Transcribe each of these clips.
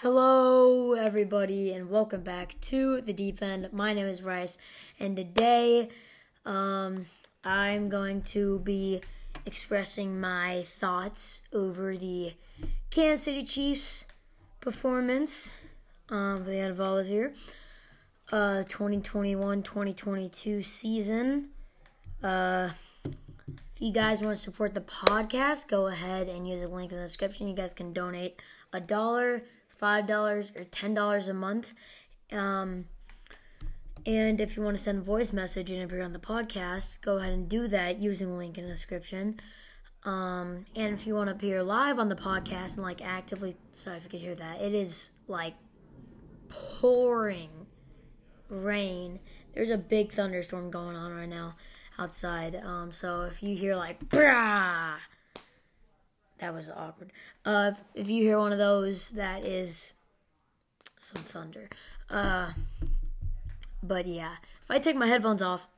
Hello, everybody, and welcome back to the deep end. My name is Bryce, and today um, I'm going to be expressing my thoughts over the Kansas City Chiefs performance um, for the NFL this year, uh, 2021-2022 season. Uh, if you guys want to support the podcast, go ahead and use the link in the description. You guys can donate a dollar, five dollars, or ten dollars a month. Um, and if you want to send a voice message and appear on the podcast, go ahead and do that using the link in the description. Um, and if you want to appear live on the podcast and like actively, sorry if you could hear that, it is like pouring rain. There's a big thunderstorm going on right now outside. Um, so if you hear like brah, that was awkward. Uh, if, if you hear one of those, that is some thunder. Uh, but yeah, if I take my headphones off,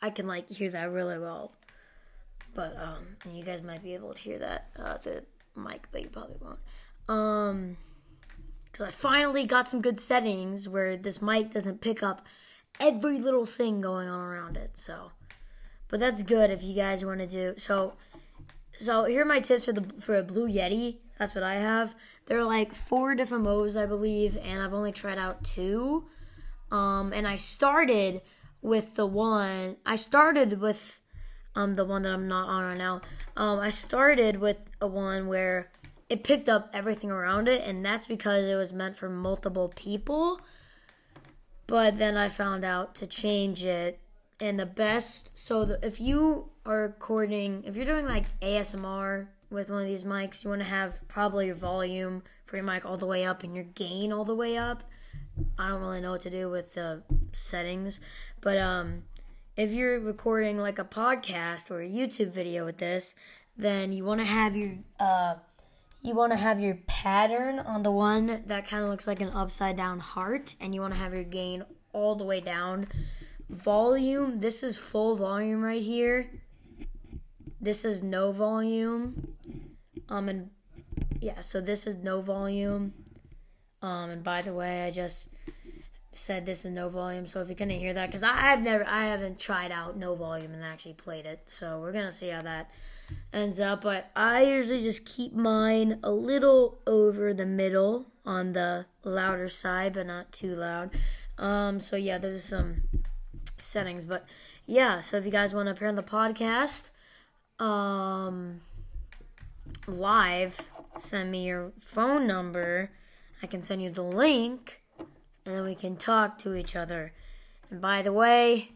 I can like hear that really well. But um, you guys might be able to hear that uh, the mic, but you probably won't. Um, because I finally got some good settings where this mic doesn't pick up every little thing going on around it. So, but that's good if you guys want to do so. So here are my tips for the for a Blue Yeti. That's what I have. There are like four different modes, I believe, and I've only tried out two. Um, and I started with the one. I started with um the one that I'm not on right now. Um, I started with a one where it picked up everything around it, and that's because it was meant for multiple people. But then I found out to change it, and the best. So the, if you are recording, if you're doing like ASMR with one of these mics, you want to have probably your volume for your mic all the way up and your gain all the way up. I don't really know what to do with the settings, but um, if you're recording like a podcast or a YouTube video with this, then you want to have your uh, you want to have your pattern on the one that kind of looks like an upside down heart, and you want to have your gain all the way down. Volume, this is full volume right here. This is no volume. Um, and yeah, so this is no volume. Um, and by the way, I just said this is no volume, so if you couldn't hear that, because I have never, I haven't tried out no volume and actually played it, so we're gonna see how that ends up. But I usually just keep mine a little over the middle on the louder side, but not too loud. Um, so yeah, there's some settings, but yeah. So if you guys want to appear on the podcast, um, live, send me your phone number. I can send you the link, and then we can talk to each other. And by the way,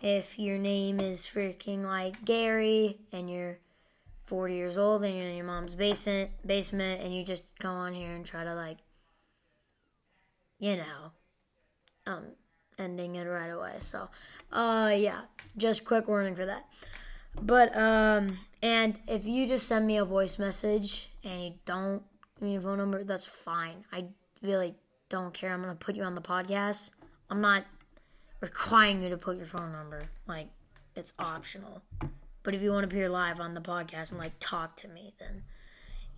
if your name is freaking like Gary and you're 40 years old and you're in your mom's basement, basement, and you just go on here and try to like, you know, um, ending it right away. So, uh, yeah, just quick warning for that. But um, and if you just send me a voice message and you don't give me your phone number, that's fine. I really don't care. I'm gonna put you on the podcast. I'm not requiring you to put your phone number. Like, it's optional. But if you want to appear live on the podcast and like talk to me, then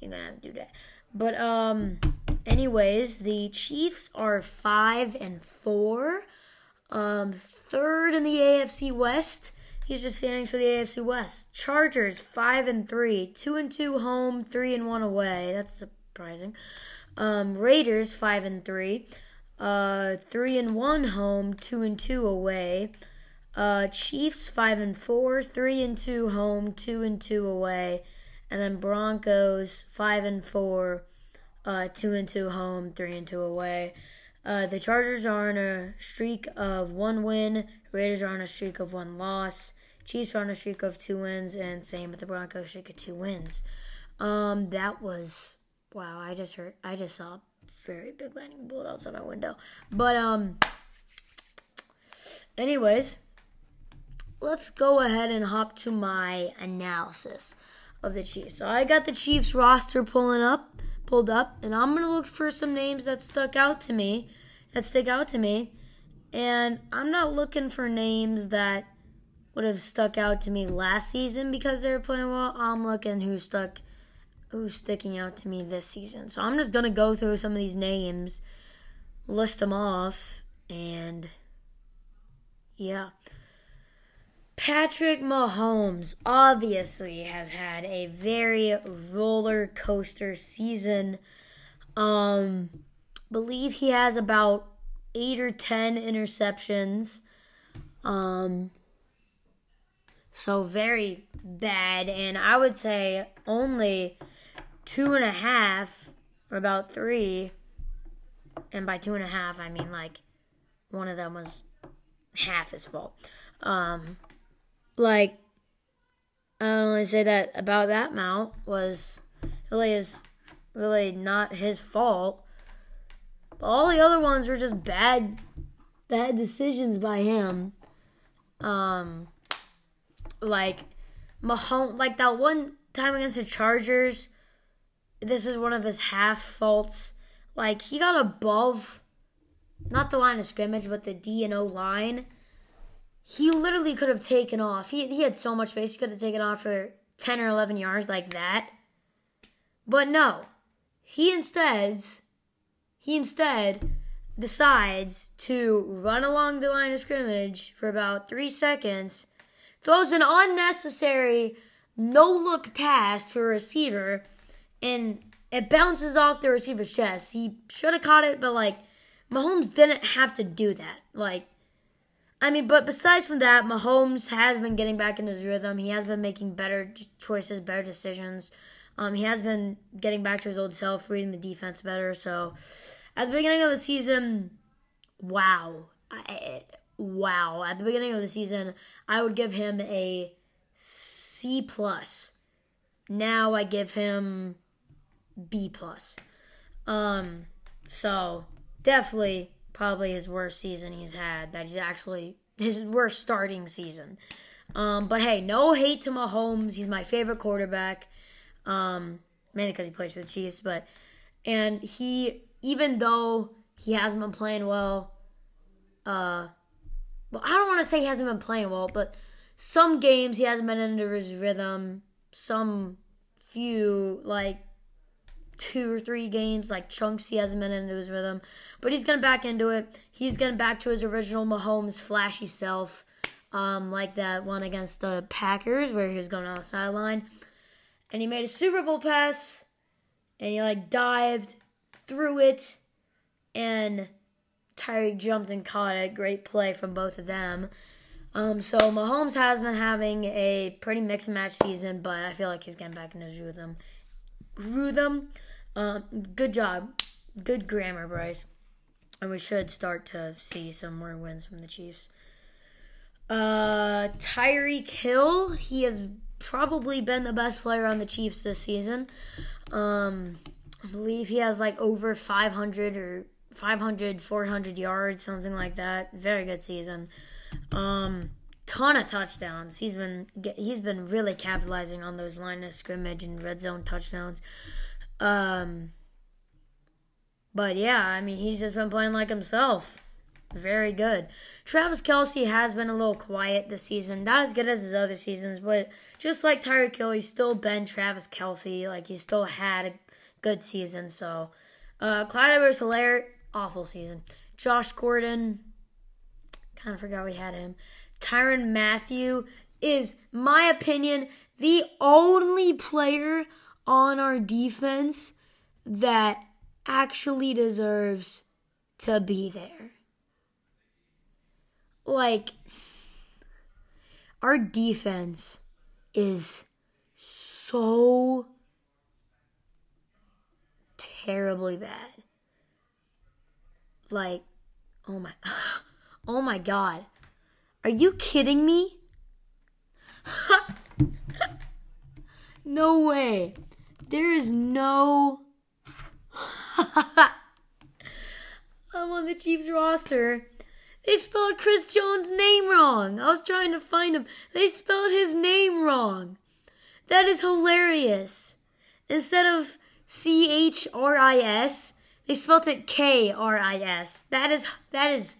you're gonna have to do that. But um, anyways, the Chiefs are five and four, um, third in the AFC West. He's just standing for the AFC West. Chargers five and three, two and two home, three and one away. That's surprising. Um, Raiders five and three, uh, three and one home, two and two away. Uh, Chiefs five and four, three and two home, two and two away, and then Broncos five and four, uh, two and two home, three and two away. Uh, the Chargers are on a streak of one win. Raiders are on a streak of one loss. Chiefs are on a streak of two wins, and same with the Broncos streak of two wins. Um, that was wow. I just heard. I just saw a very big lightning bolt outside my window. But um, anyways, let's go ahead and hop to my analysis of the Chiefs. So I got the Chiefs roster pulling up, pulled up, and I'm gonna look for some names that stuck out to me, that stick out to me, and I'm not looking for names that would have stuck out to me last season because they were playing well. I'm looking who stuck, who's sticking out to me this season. So I'm just gonna go through some of these names, list them off, and yeah. Patrick Mahomes obviously has had a very roller coaster season. Um believe he has about 8 or 10 interceptions. Um so very bad and I would say only two and a half or about three and by two and a half I mean like one of them was half his fault. Um like I don't only say that about that mount was really is really not his fault. But all the other ones were just bad bad decisions by him. Um like Mahomes like that one time against the Chargers, this is one of his half faults. Like he got above not the line of scrimmage, but the D and O line he literally could have taken off. He, he had so much space. He could have taken off for 10 or 11 yards like that. But no. He instead he instead decides to run along the line of scrimmage for about 3 seconds, throws an unnecessary no-look pass to a receiver and it bounces off the receiver's chest. He should have caught it, but like Mahomes didn't have to do that. Like I mean, but besides from that, Mahomes has been getting back in his rhythm. He has been making better choices, better decisions. Um, he has been getting back to his old self, reading the defense better. So, at the beginning of the season, wow, I, wow! At the beginning of the season, I would give him a C plus. Now I give him B plus. Um, so definitely probably his worst season he's had. That he's actually his worst starting season. Um, but hey, no hate to Mahomes. He's my favorite quarterback. Um, mainly because he plays for the Chiefs, but and he even though he hasn't been playing well, uh, well I don't want to say he hasn't been playing well, but some games he hasn't been into his rhythm. Some few like two or three games, like chunks he hasn't been into his rhythm. But he's getting back into it. He's getting back to his original Mahomes flashy self. Um, like that one against the Packers where he was going on the sideline. And he made a Super Bowl pass and he like dived through it and Tyreek jumped and caught it. Great play from both of them. Um, so Mahomes has been having a pretty mixed match season, but I feel like he's getting back in his rhythm. Rhythm. Um, good job. Good grammar, Bryce. And we should start to see some more wins from the Chiefs. Uh, Tyreek Hill, he has probably been the best player on the Chiefs this season. Um, I believe he has like over 500 or 500, 400 yards, something like that. Very good season. Um, ton of touchdowns. He's been he's been really capitalizing on those line of scrimmage and red zone touchdowns. Um, but yeah, I mean, he's just been playing like himself. Very good. Travis Kelce has been a little quiet this season. Not as good as his other seasons, but just like Tyreek Hill, he's still been Travis Kelce. Like, he still had a good season. So, uh, Clyde Edwards Helaire, awful season. Josh Gordon, kind of forgot we had him. Tyrann Mathieu is, my opinion, the only player on our defense that actually deserves to be there. Like, our defense is so terribly bad. Like, oh my, oh my god. Are you kidding me? no way. There is no. I'm on the Chiefs roster. They spelled Chris Jones' name wrong. I was trying to find him. They spelled his name wrong. That is hilarious. Instead of C H R I S, they spelled it K R I S. That is that is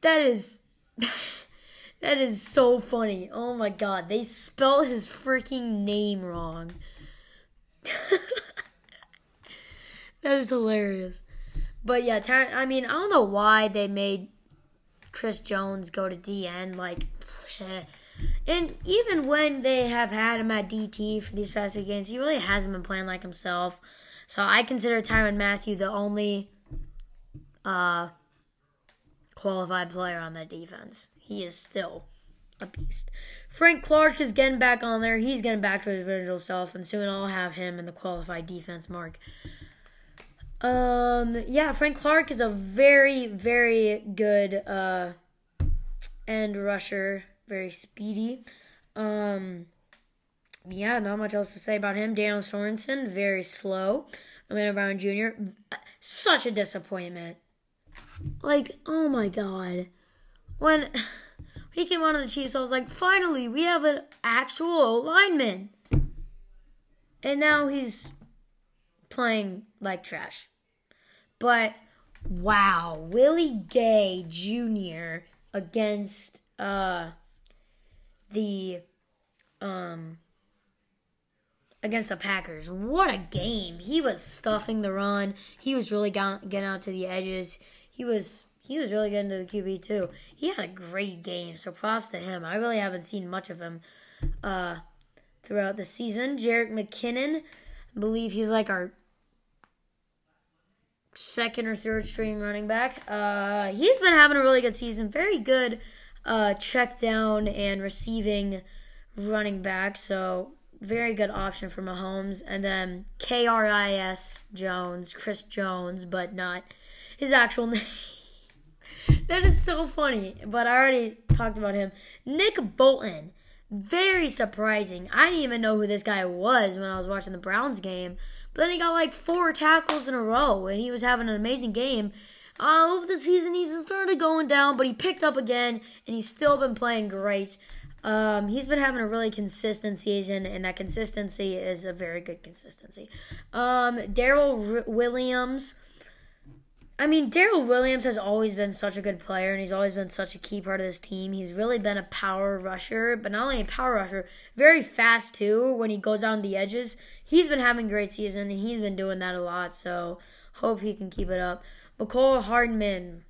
that is that is so funny. Oh my god, they spelled his freaking name wrong. that is hilarious. But yeah, Ty- I mean, I don't know why they made Chris Jones go to DN. Like, and even when they have had him at DT for these past few games, he really hasn't been playing like himself. So I consider Tyrann Mathieu the only uh, qualified player on that defense. He is still a beast. Frank Clark is getting back on there. He's getting back to his original self, and soon I'll have him in the qualified defense mark. Um, yeah, Frank Clark is a very, very good uh, end rusher, very speedy. Um, yeah, not much else to say about him. Daniel Sorensen, very slow. Orlando Brown Jr., such a disappointment. Like, oh my god. When he came on to the Chiefs, I was like, finally, we have an actual lineman. And now he's playing like trash. But wow, Willie Gay Jr. against uh the um against the Packers. What a game. He was stuffing the run. He was really getting out to the edges. He was he was really getting to the QB too. He had a great game, so props to him. I really haven't seen much of him uh, throughout the season. Jerick McKinnon, I believe he's like our second or third string running back. Uh, he's been having a really good season. Very good uh, check down and receiving running back. So very good option for Mahomes. And then KRIS Jones, Chris Jones, but not his actual name. that is so funny. But I already talked about him. Nick Bolton. Very surprising. I didn't even know who this guy was when I was watching the Browns game. But then he got like four tackles in a row, and he was having an amazing game. Uh, over the season, he started going down, but he picked up again, and he's still been playing great. Um, he's been having a really consistent season, and that consistency is a very good consistency. Um, Daryl R- Williams I mean, Daryl Williams has always been such a good player, and he's always been such a key part of this team. He's really been a power rusher, but not only a power rusher, very fast too. When he goes on the edges, he's been having a great season, and he's been doing that a lot. So, hope he can keep it up. Mecole Hardman.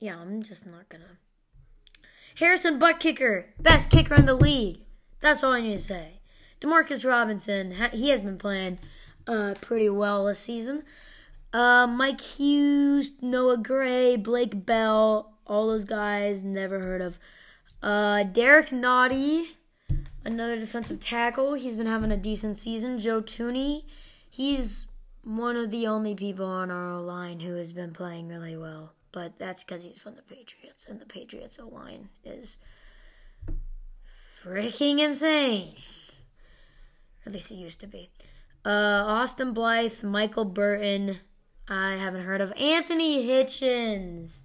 Yeah, I'm just not gonna. Harrison butt kicker, best kicker in the league. That's all I need to say. Demarcus Robinson, he has been playing uh, pretty well this season. Uh, Mike Hughes, Noah Gray, Blake Bell, all those guys never heard of. Uh, Derrick Nnadi, another defensive tackle. He's been having a decent season. Joe Thuney, he's one of the only people on our line who has been playing really well. But that's because he's from the Patriots, and the Patriots line is freaking insane. At least it used to be. Uh, Austin Blythe, Michael Burton. I haven't heard of Anthony Hitchens.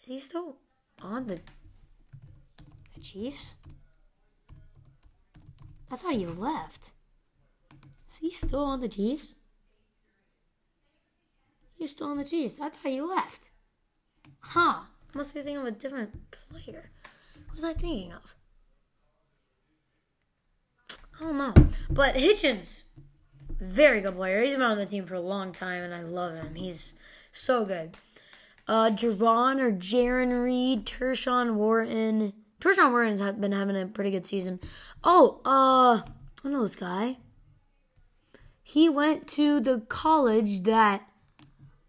Is he still on the, Chiefs? I thought he left. Is he still on the Chiefs? He's still on the Chiefs. I thought he left. Huh. Must be thinking of a different player. What was I thinking of? I don't know. But Hitchens, very good player. He's been on the team for a long time, and I love him. He's so good. Uh, Javon or Jarran Reed, Tershawn Wharton. Tershawn Wharton's been having a pretty good season. Oh, uh, I know this guy. He went to the college that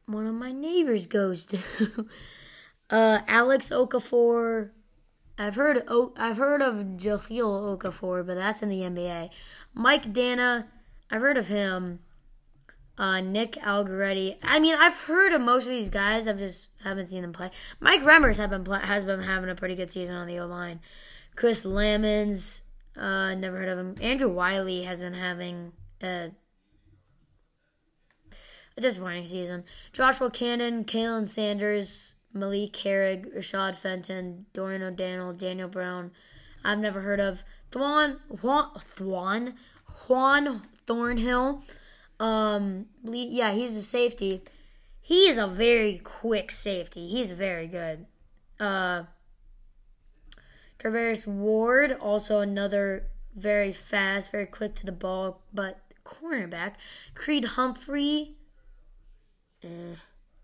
one of my neighbors goes to. uh, Alex Okafor. I've heard I've heard of Jahlil Okafor, but that's in the NBA. Mike Danna I've heard of him. Uh, Nick Allegretti. I mean, I've heard of most of these guys. I've just haven't seen them play. Mike Remmers have been has been having a pretty good season on the O line. Chris Lammons. Uh, never heard of him. Andrew Wylie has been having a, a disappointing season. Joshua Cannon, Khalen Saunders, Malik Herring, Rashad Fenton, Dorian O'Daniel, Daniel Brown. I've never heard of Thwan Juan Thwan Juan Thornhill. Um, yeah, he's a safety. He is a very quick safety. He's very good. Uh, Travis Ward, also another very fast, very quick to the ball, but cornerback Creed Humphrey, uh,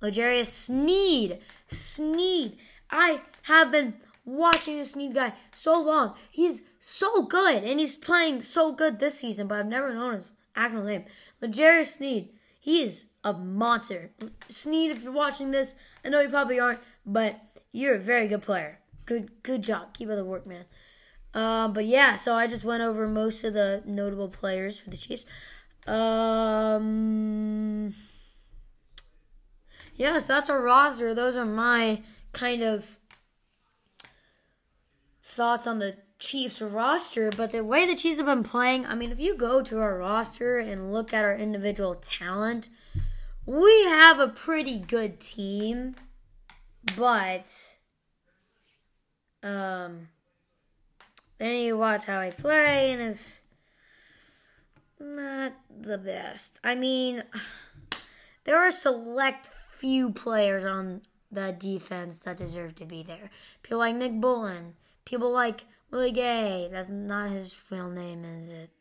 L'Jarius Sneed, Sneed. I have been watching this Sneed guy so long. He's so good, and he's playing so good this season. But I've never known his actual name. L'Jarius Sneed. He is a monster. Sneed, if you're watching this, I know you probably aren't, but you're a very good player. Good, good job. Keep up the work, man. Uh, but yeah, so I just went over most of the notable players for the Chiefs. Um, yeah, so that's our roster. Those are my kind of thoughts on the Chiefs roster. But the way the Chiefs have been playing, I mean, if you go to our roster and look at our individual talent, we have a pretty good team. But, um, then you watch how I play, and it's not the best. I mean, there are select few players on the defense that deserve to be there. People like Nick Bolton, people like Willie Gay. That's not his real name, is it?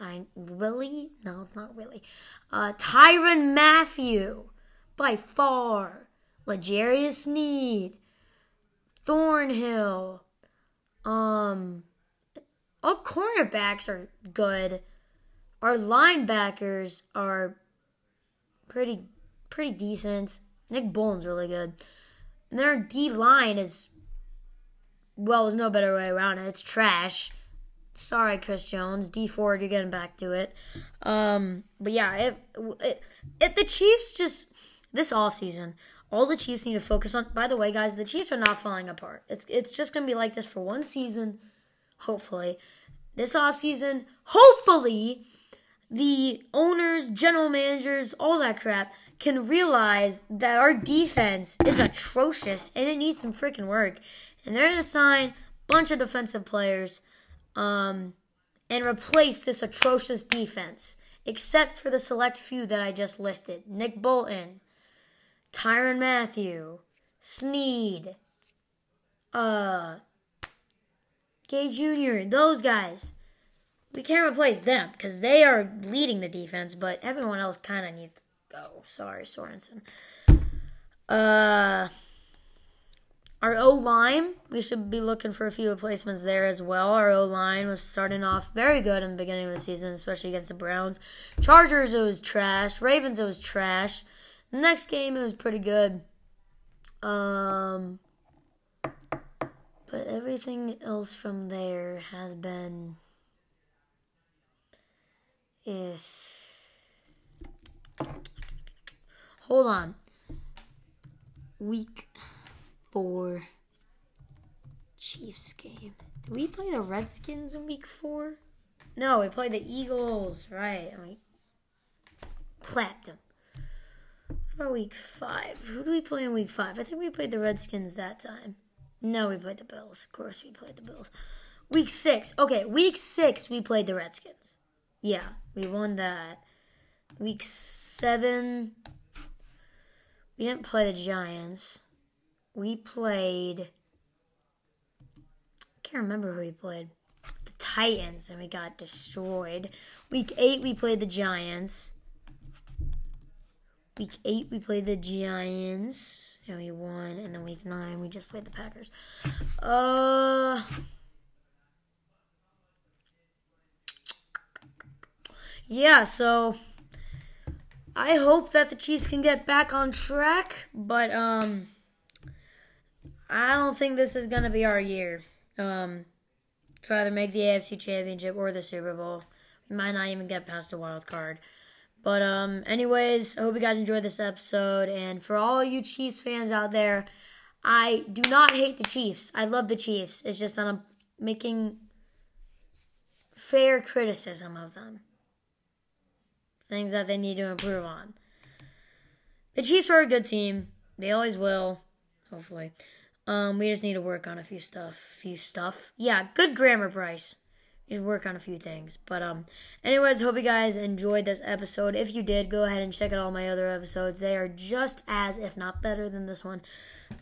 I Willie? No, it's not Willie. Uh, Tyrann Mathieu, by far. L'Jarius Sneed, Thornhill. Um, all cornerbacks are good. Our linebackers are pretty pretty decent. Nick Bolton's really good. And then our D line is well, there's no better way around it. It's trash. Sorry, Chris Jones. D Ford, you're getting back to it. Um, but yeah, if, if the Chiefs just this offseason, all the Chiefs need to focus on. By the way, guys, the Chiefs are not falling apart. It's it's just gonna be like this for one season, hopefully. This offseason, hopefully, the owners, general managers, all that crap can realize that our defense is atrocious and it needs some freaking work. And they're going to sign a bunch of defensive players um, and replace this atrocious defense, except for the select few that I just listed Nick Bolton, Tyrann Mathieu, Sneed, uh, Gay Jr., those guys. We can't replace them because they are leading the defense, but everyone else kind of needs to go. Sorry, Sorensen. Uh, our O line, we should be looking for a few replacements there as well. Our O line was starting off very good in the beginning of the season, especially against the Browns. Chargers, it was trash. Ravens, it was trash. The next game, it was pretty good. Um, but everything else from there has been if hold on week four Chiefs game. Did we play the Redskins in week four? No, we played the Eagles, right? And we clapped them. What about week five? Who do we play in week five? I think we played the Redskins that time. No, we played the Bills. Of course, we played the Bills. Week six. Okay, week six, we played the Redskins. Yeah, we won that. Week seven, we didn't play the Giants. We played. I can't remember who we played. The Titans, and we got destroyed. Week eight, we played the Giants. Week eight, we played the Giants, and we won. And then week nine, we just played the Packers. Uh. yeah, so I hope that the Chiefs can get back on track, but um I don't think this is gonna be our year. Um to either make the AFC championship or the Super Bowl. We might not even get past the wild card. But um anyways, I hope you guys enjoyed this episode and for all you Chiefs fans out there, I do not hate the Chiefs. I love the Chiefs. It's just that I'm making fair criticism of them things that they need to improve on. The Chiefs are a good team. They always will, hopefully. Um, we just need to work on a few stuff. Few stuff. Yeah, good grammar, Bryce. You work on a few things. But um, anyways, hope you guys enjoyed this episode. If you did, go ahead and check out all my other episodes. They are just as, if not better, than this one.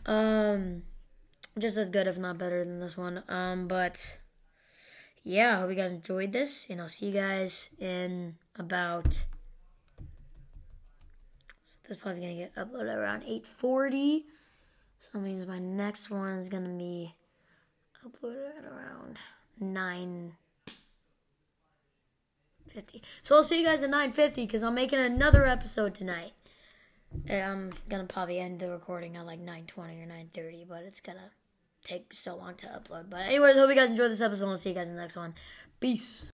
Um, just as good, if not better than this one. Um, but yeah, hope you guys enjoyed this, and I'll see you guys in about. This is probably gonna get uploaded around 8:40, so that means my next one is gonna be uploaded at around 9:50. So I'll see you guys at 9:50 because I'm making another episode tonight. I'm gonna probably end the recording at like 9:20 or 9:30, but it's gonna take so long to upload. But anyways, hope you guys enjoyed this episode. I'll see you guys in the next one. Peace.